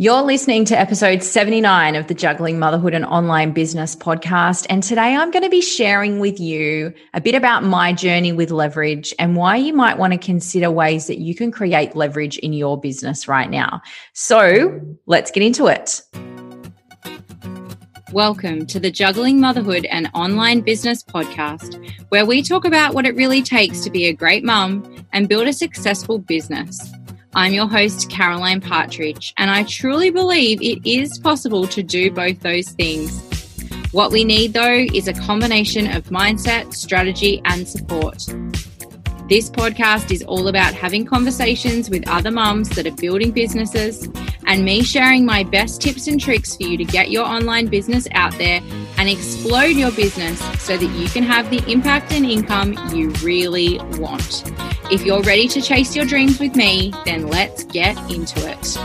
You're listening to episode 79 of the Juggling Motherhood and Online Business podcast. And today I'm going to be sharing with you a bit about my journey with leverage and why you might want to consider ways that you can create leverage in your business right now. So let's get into it. Welcome to the Juggling Motherhood and Online Business podcast, where we talk about what it really takes to be a great mum and build a successful business. I'm your host, Caroline Partridge, and I truly believe it is possible to do both those things. What we need, though, is a combination of mindset, strategy, and support. This podcast is all about having conversations with other mums that are building businesses and me sharing my best tips and tricks for you to get your online business out there and explode your business so that you can have the impact and income you really want. If you're ready to chase your dreams with me, then let's get into it.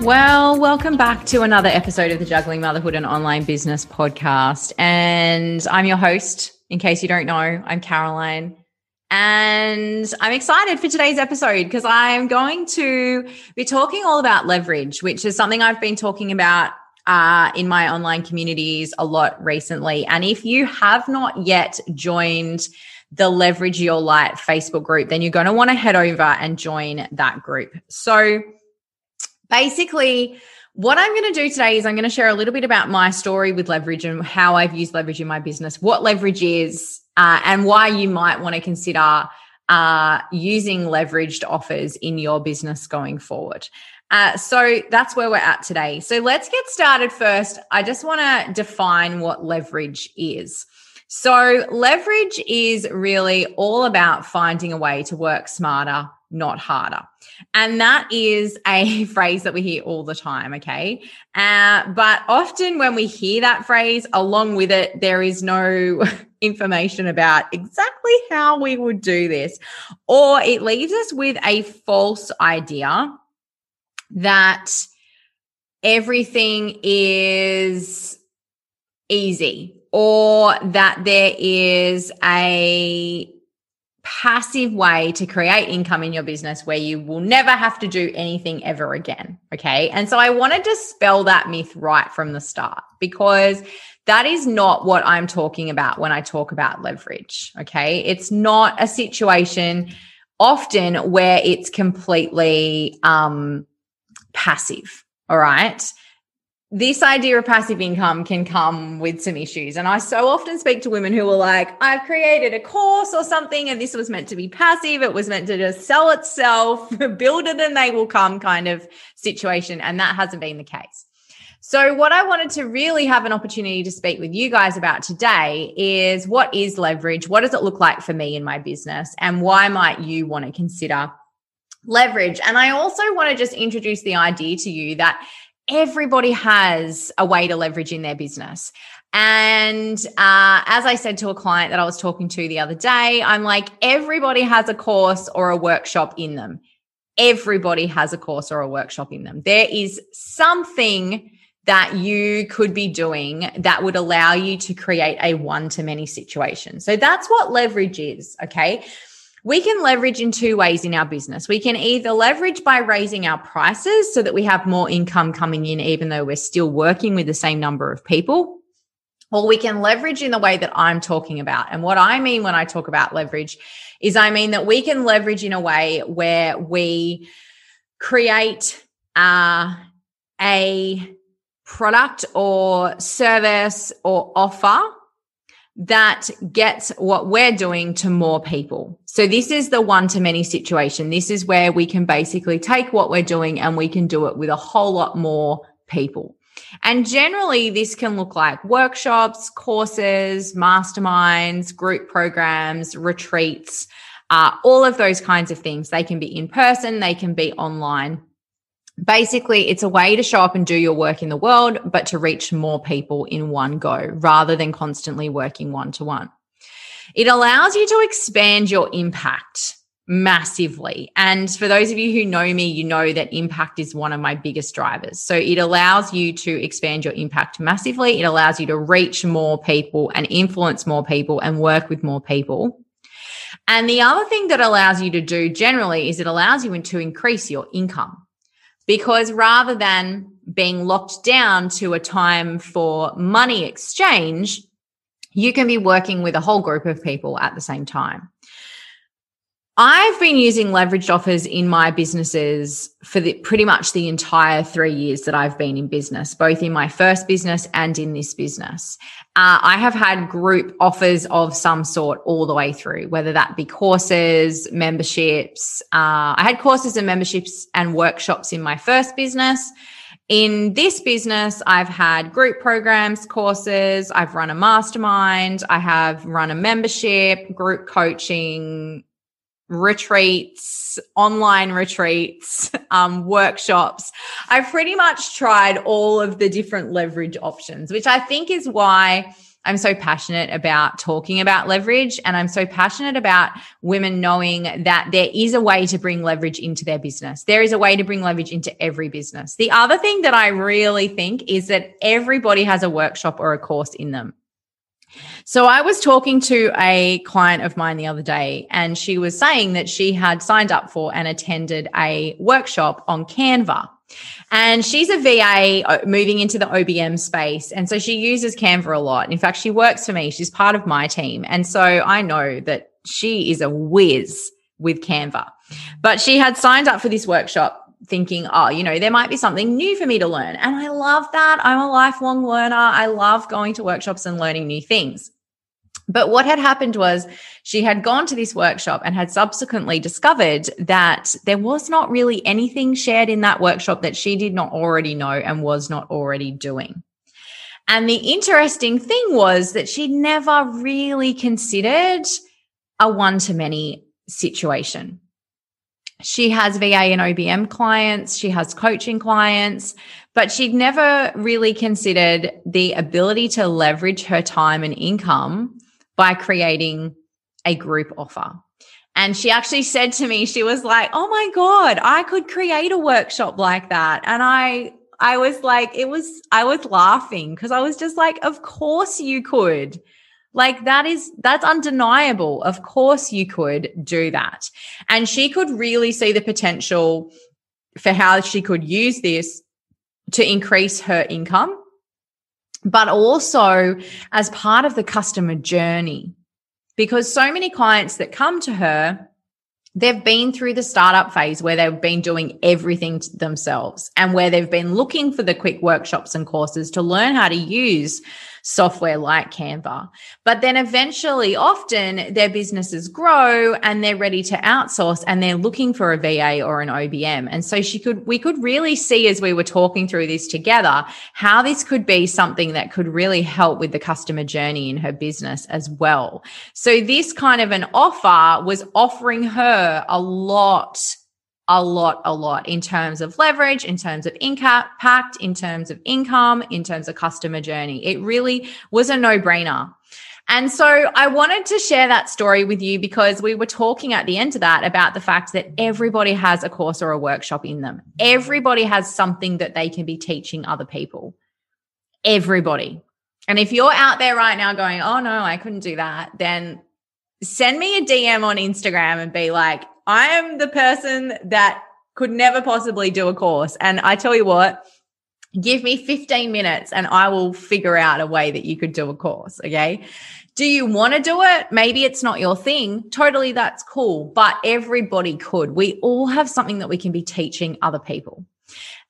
Well, welcome back to another episode of the Juggling Motherhood and Online Business podcast. And I'm your host. In case you don't know, I'm Caroline. And I'm excited for today's episode because I'm going to be talking all about leverage, which is something I've been talking about uh, in my online communities a lot recently. And if you have not yet joined the Leverage Your Light Facebook group, then you're going to want to head over and join that group. So basically, what I'm going to do today is I'm going to share a little bit about my story with leverage and how I've used leverage in my business, what leverage is, uh, and why you might want to consider uh, using leveraged offers in your business going forward. Uh, so that's where we're at today. So let's get started first. I just want to define what leverage is. So, leverage is really all about finding a way to work smarter, not harder. And that is a phrase that we hear all the time. Okay. Uh, but often when we hear that phrase, along with it, there is no information about exactly how we would do this, or it leaves us with a false idea that everything is easy or that there is a passive way to create income in your business where you will never have to do anything ever again. Okay. And so I want to dispel that myth right from the start because that is not what I'm talking about when I talk about leverage. Okay. It's not a situation often where it's completely um, passive. All right this idea of passive income can come with some issues. And I so often speak to women who are like, I've created a course or something, and this was meant to be passive. It was meant to just sell itself, build it and they will come kind of situation. And that hasn't been the case. So, what I wanted to really have an opportunity to speak with you guys about today is what is leverage? What does it look like for me in my business? And why might you want to consider leverage? And I also want to just introduce the idea to you that everybody has a way to leverage in their business. And uh, as I said to a client that I was talking to the other day, I'm like, everybody has a course or a workshop in them. Everybody has a course or a workshop in them. There is something that you could be doing that would allow you to create a one to many situation. So that's what leverage is. Okay we can leverage in two ways in our business. We can either leverage by raising our prices so that we have more income coming in, even though we're still working with the same number of people. Or we can leverage in the way that I'm talking about. And what I mean when I talk about leverage is I mean that we can leverage in a way where we create uh, a product or service or offer that gets what we're doing to more people. So this is the one to many situation. This is where we can basically take what we're doing and we can do it with a whole lot more people. And generally, this can look like workshops, courses, masterminds, group programs, retreats, uh, all of those kinds of things. They can be in person, they can be online basically it's a way to show up and do your work in the world but to reach more people in one go rather than constantly working one to one it allows you to expand your impact massively. And for those of you who know me you know that impact is one of my biggest drivers. So it allows you to expand your impact massively. It allows you to reach more people and influence more people and work with more people. And the other thing that allows you to do generally is it allows you to increase your income. Because rather than being locked down to a time for money exchange, you can be working with a whole group of people at the same time. I've been using leveraged offers in my businesses for the, pretty much the entire three years that I've been in business, both in my first business and in this business. Uh, I have had group offers of some sort all the way through, whether that be courses, memberships. Uh, I had courses and memberships and workshops in my first business. In this business, I've had group programs, courses, I've run a mastermind, I have run a membership, group coaching, retreats, online retreats, um, workshops. I've pretty much tried all of the different leverage options, which I think is why I'm so passionate about talking about leverage. And I'm so passionate about women knowing that there is a way to bring leverage into their business. There is a way to bring leverage into every business. The other thing that I really think is that everybody has a workshop or a course in them. So I was talking to a client of mine the other day, and she was saying that she had signed up for and attended a workshop on Canva. And she's a VA uh, moving into the OBM space. And so she uses Canva a lot. In fact, she works for me. She's part of my team. And so I know that she is a whiz with Canva. But she had signed up for this workshop thinking, oh, you know, there might be something new for me to learn. And I love that. I'm a lifelong learner. I love going to workshops and learning new things. But what had happened was she had gone to this workshop and had subsequently discovered that there was not really anything shared in that workshop that she did not already know and was not already doing. And the interesting thing was that she never really considered a one to many situation. She has VA and OBM clients, she has coaching clients, but she'd never really considered the ability to leverage her time and income by creating a group offer. And she actually said to me, she was like, Oh my God, I could create a workshop like that. And I, I was like, it was, I was laughing because I was just like, Of course you could. Like that is, that's undeniable. Of course you could do that. And she could really see the potential for how she could use this to increase her income but also as part of the customer journey. Because so many clients that come to her, they've been through the startup phase where they've been doing everything themselves and where they've been looking for the quick workshops and courses to learn how to use software like Canva. But then eventually, often their businesses grow and they're ready to outsource and they're looking for a VA or an OBM. And so she could, we could really see as we were talking through this together, how this could be something that could really help with the customer journey in her business as well. So this kind of an offer was offering her a lot a lot, a lot in terms of leverage, in terms of impact, in terms of income, in terms of customer journey. It really was a no brainer. And so I wanted to share that story with you because we were talking at the end of that about the fact that everybody has a course or a workshop in them. Everybody has something that they can be teaching other people. Everybody. And if you're out there right now going, oh no, I couldn't do that, then send me a DM on Instagram and be like, I am the person that could never possibly do a course. And I tell you what, give me 15 minutes and I will figure out a way that you could do a course. Okay. Do you want to do it? Maybe it's not your thing. Totally, that's cool. But everybody could. We all have something that we can be teaching other people.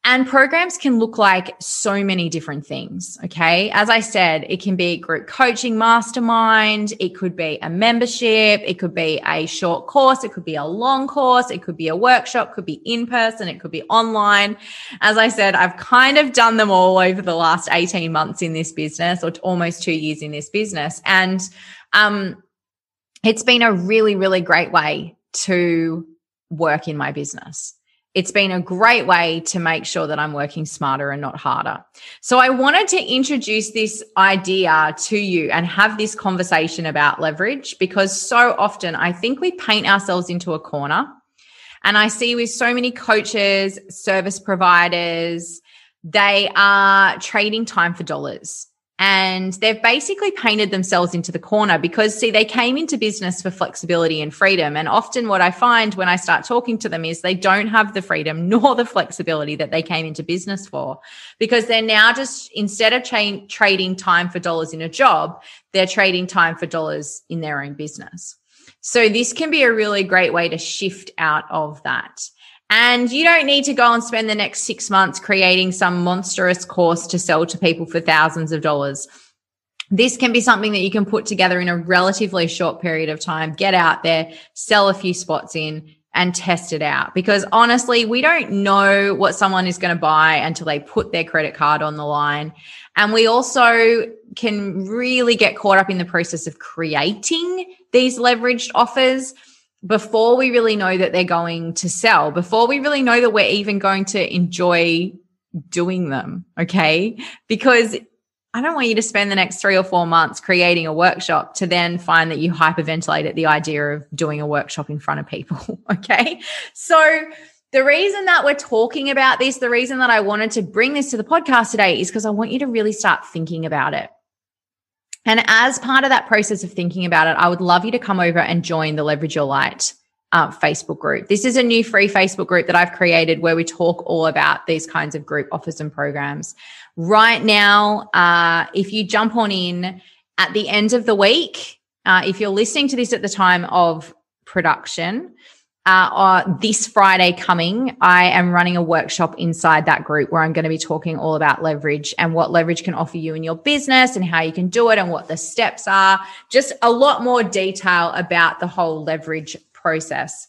And programs can look like so many different things. Okay. As I said, it can be group coaching mastermind. It could be a membership. It could be a short course. It could be a long course. It could be a workshop, could be in person. It could be online. As I said, I've kind of done them all over the last 18 months in this business or almost two years in this business. And, um, it's been a really, really great way to work in my business it's been a great way to make sure that I'm working smarter and not harder. So I wanted to introduce this idea to you and have this conversation about leverage because so often I think we paint ourselves into a corner. And I see with so many coaches, service providers, they are trading time for dollars. And they've basically painted themselves into the corner because see they came into business for flexibility and freedom. And often what i find when i start talking to them is they don't have the freedom nor the flexibility that they came into business for because they're now just instead of cha- trading time for dollars in a job they're trading time for dollars in their own business. So this can be a really great way to shift out of that and you don't need to go and spend the next six months creating some monstrous course to sell to people for thousands of dollars. This can be something that you can put together in a relatively short period of time, get out there, sell a few spots in, and test it out. Because honestly, we don't know what someone is going to buy until they put their credit card on the line. And we also can really get caught up in the process of creating these leveraged offers before we really know that they're going to sell, before we really know that we're even going to enjoy doing them. Okay. Because I don't want you to spend the next three or four months creating a workshop to then find that you hyperventilate at the idea of doing a workshop in front of people. okay. So, the reason that we're talking about this, the reason that I wanted to bring this to the podcast today is because I want you to really start thinking about it. And as part of that process of thinking about it, I would love you to come over and join the Leverage Your Light uh, Facebook group. This is a new free Facebook group that I've created where we talk all about these kinds of group offers and programs. Right now, uh, if you jump on in at the end of the week, uh, if you're listening to this at the time of production, uh, this Friday coming, I am running a workshop inside that group where I'm going to be talking all about leverage and what leverage can offer you in your business and how you can do it and what the steps are. Just a lot more detail about the whole leverage process.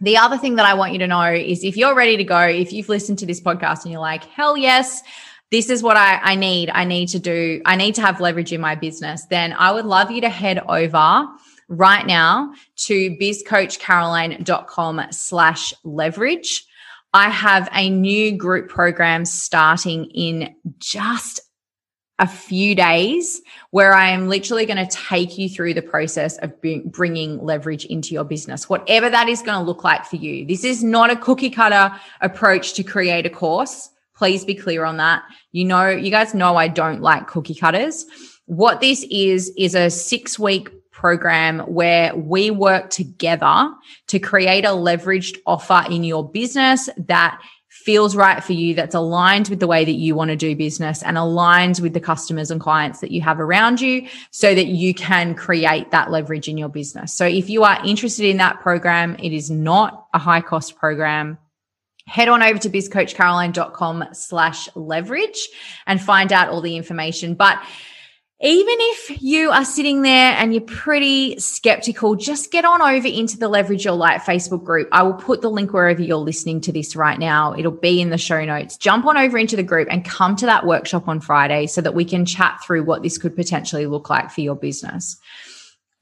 The other thing that I want you to know is if you're ready to go, if you've listened to this podcast and you're like, hell yes, this is what I, I need. I need to do, I need to have leverage in my business. Then I would love you to head over right now to bizcoachcaroline.com slash leverage. I have a new group program starting in just a few days where I am literally going to take you through the process of bringing leverage into your business, whatever that is going to look like for you. This is not a cookie cutter approach to create a course. Please be clear on that. You know, you guys know I don't like cookie cutters. What this is, is a six week program where we work together to create a leveraged offer in your business that feels right for you, that's aligned with the way that you want to do business and aligns with the customers and clients that you have around you so that you can create that leverage in your business. So if you are interested in that program, it is not a high cost program head on over to bizcoachcaroline.com slash leverage and find out all the information. But even if you are sitting there and you're pretty skeptical, just get on over into the Leverage Your Light Facebook group. I will put the link wherever you're listening to this right now. It'll be in the show notes. Jump on over into the group and come to that workshop on Friday so that we can chat through what this could potentially look like for your business.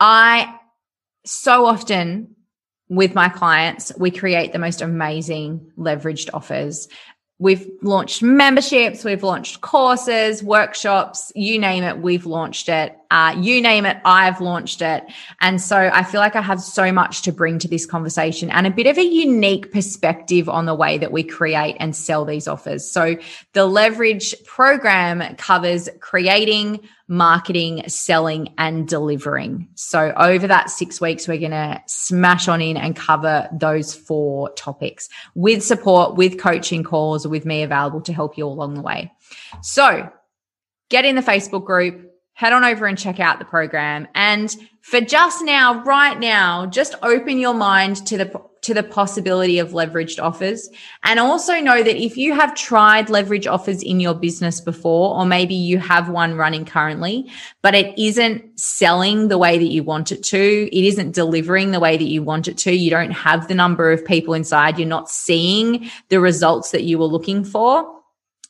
I so often with my clients, we create the most amazing leveraged offers. We've launched memberships, we've launched courses, workshops, you name it, we've launched it. Uh, you name it, I've launched it. And so I feel like I have so much to bring to this conversation and a bit of a unique perspective on the way that we create and sell these offers. So the leverage program covers creating, marketing, selling, and delivering. So over that six weeks, we're going to smash on in and cover those four topics with support, with coaching calls, with me available to help you along the way. So get in the Facebook group, head on over and check out the program. And for just now, right now, just open your mind to the to the possibility of leveraged offers. And also know that if you have tried leverage offers in your business before, or maybe you have one running currently, but it isn't selling the way that you want it to, it isn't delivering the way that you want it to, you don't have the number of people inside, you're not seeing the results that you were looking for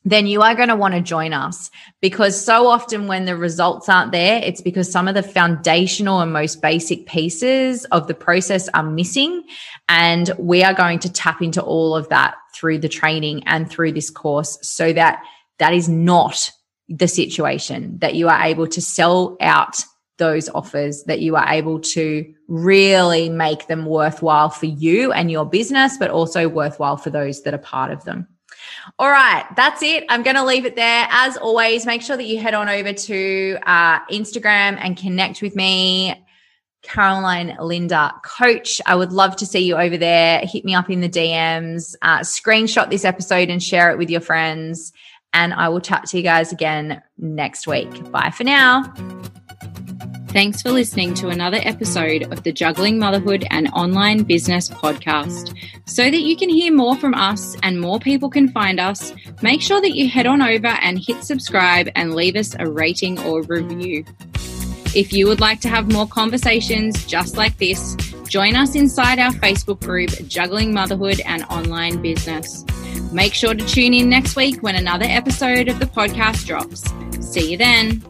then you are going to want to join us because so often when the results aren't there, it's because some of the foundational and most basic pieces of the process are missing. And we are going to tap into all of that through the training and through this course so that that is not the situation that you are able to sell out those offers that you are able to really make them worthwhile for you and your business, but also worthwhile for those that are part of them. All right, that's it. I'm going to leave it there. As always, make sure that you head on over to uh, Instagram and connect with me. Caroline Linda Coach. I would love to see you over there. Hit me up in the DMs, uh, screenshot this episode and share it with your friends. And I will chat to you guys again next week. Bye for now. Thanks for listening to another episode of the Juggling Motherhood and Online Business podcast. So that you can hear more from us and more people can find us, make sure that you head on over and hit subscribe and leave us a rating or review. If you would like to have more conversations just like this, join us inside our Facebook group, Juggling Motherhood and Online Business. Make sure to tune in next week when another episode of the podcast drops. See you then.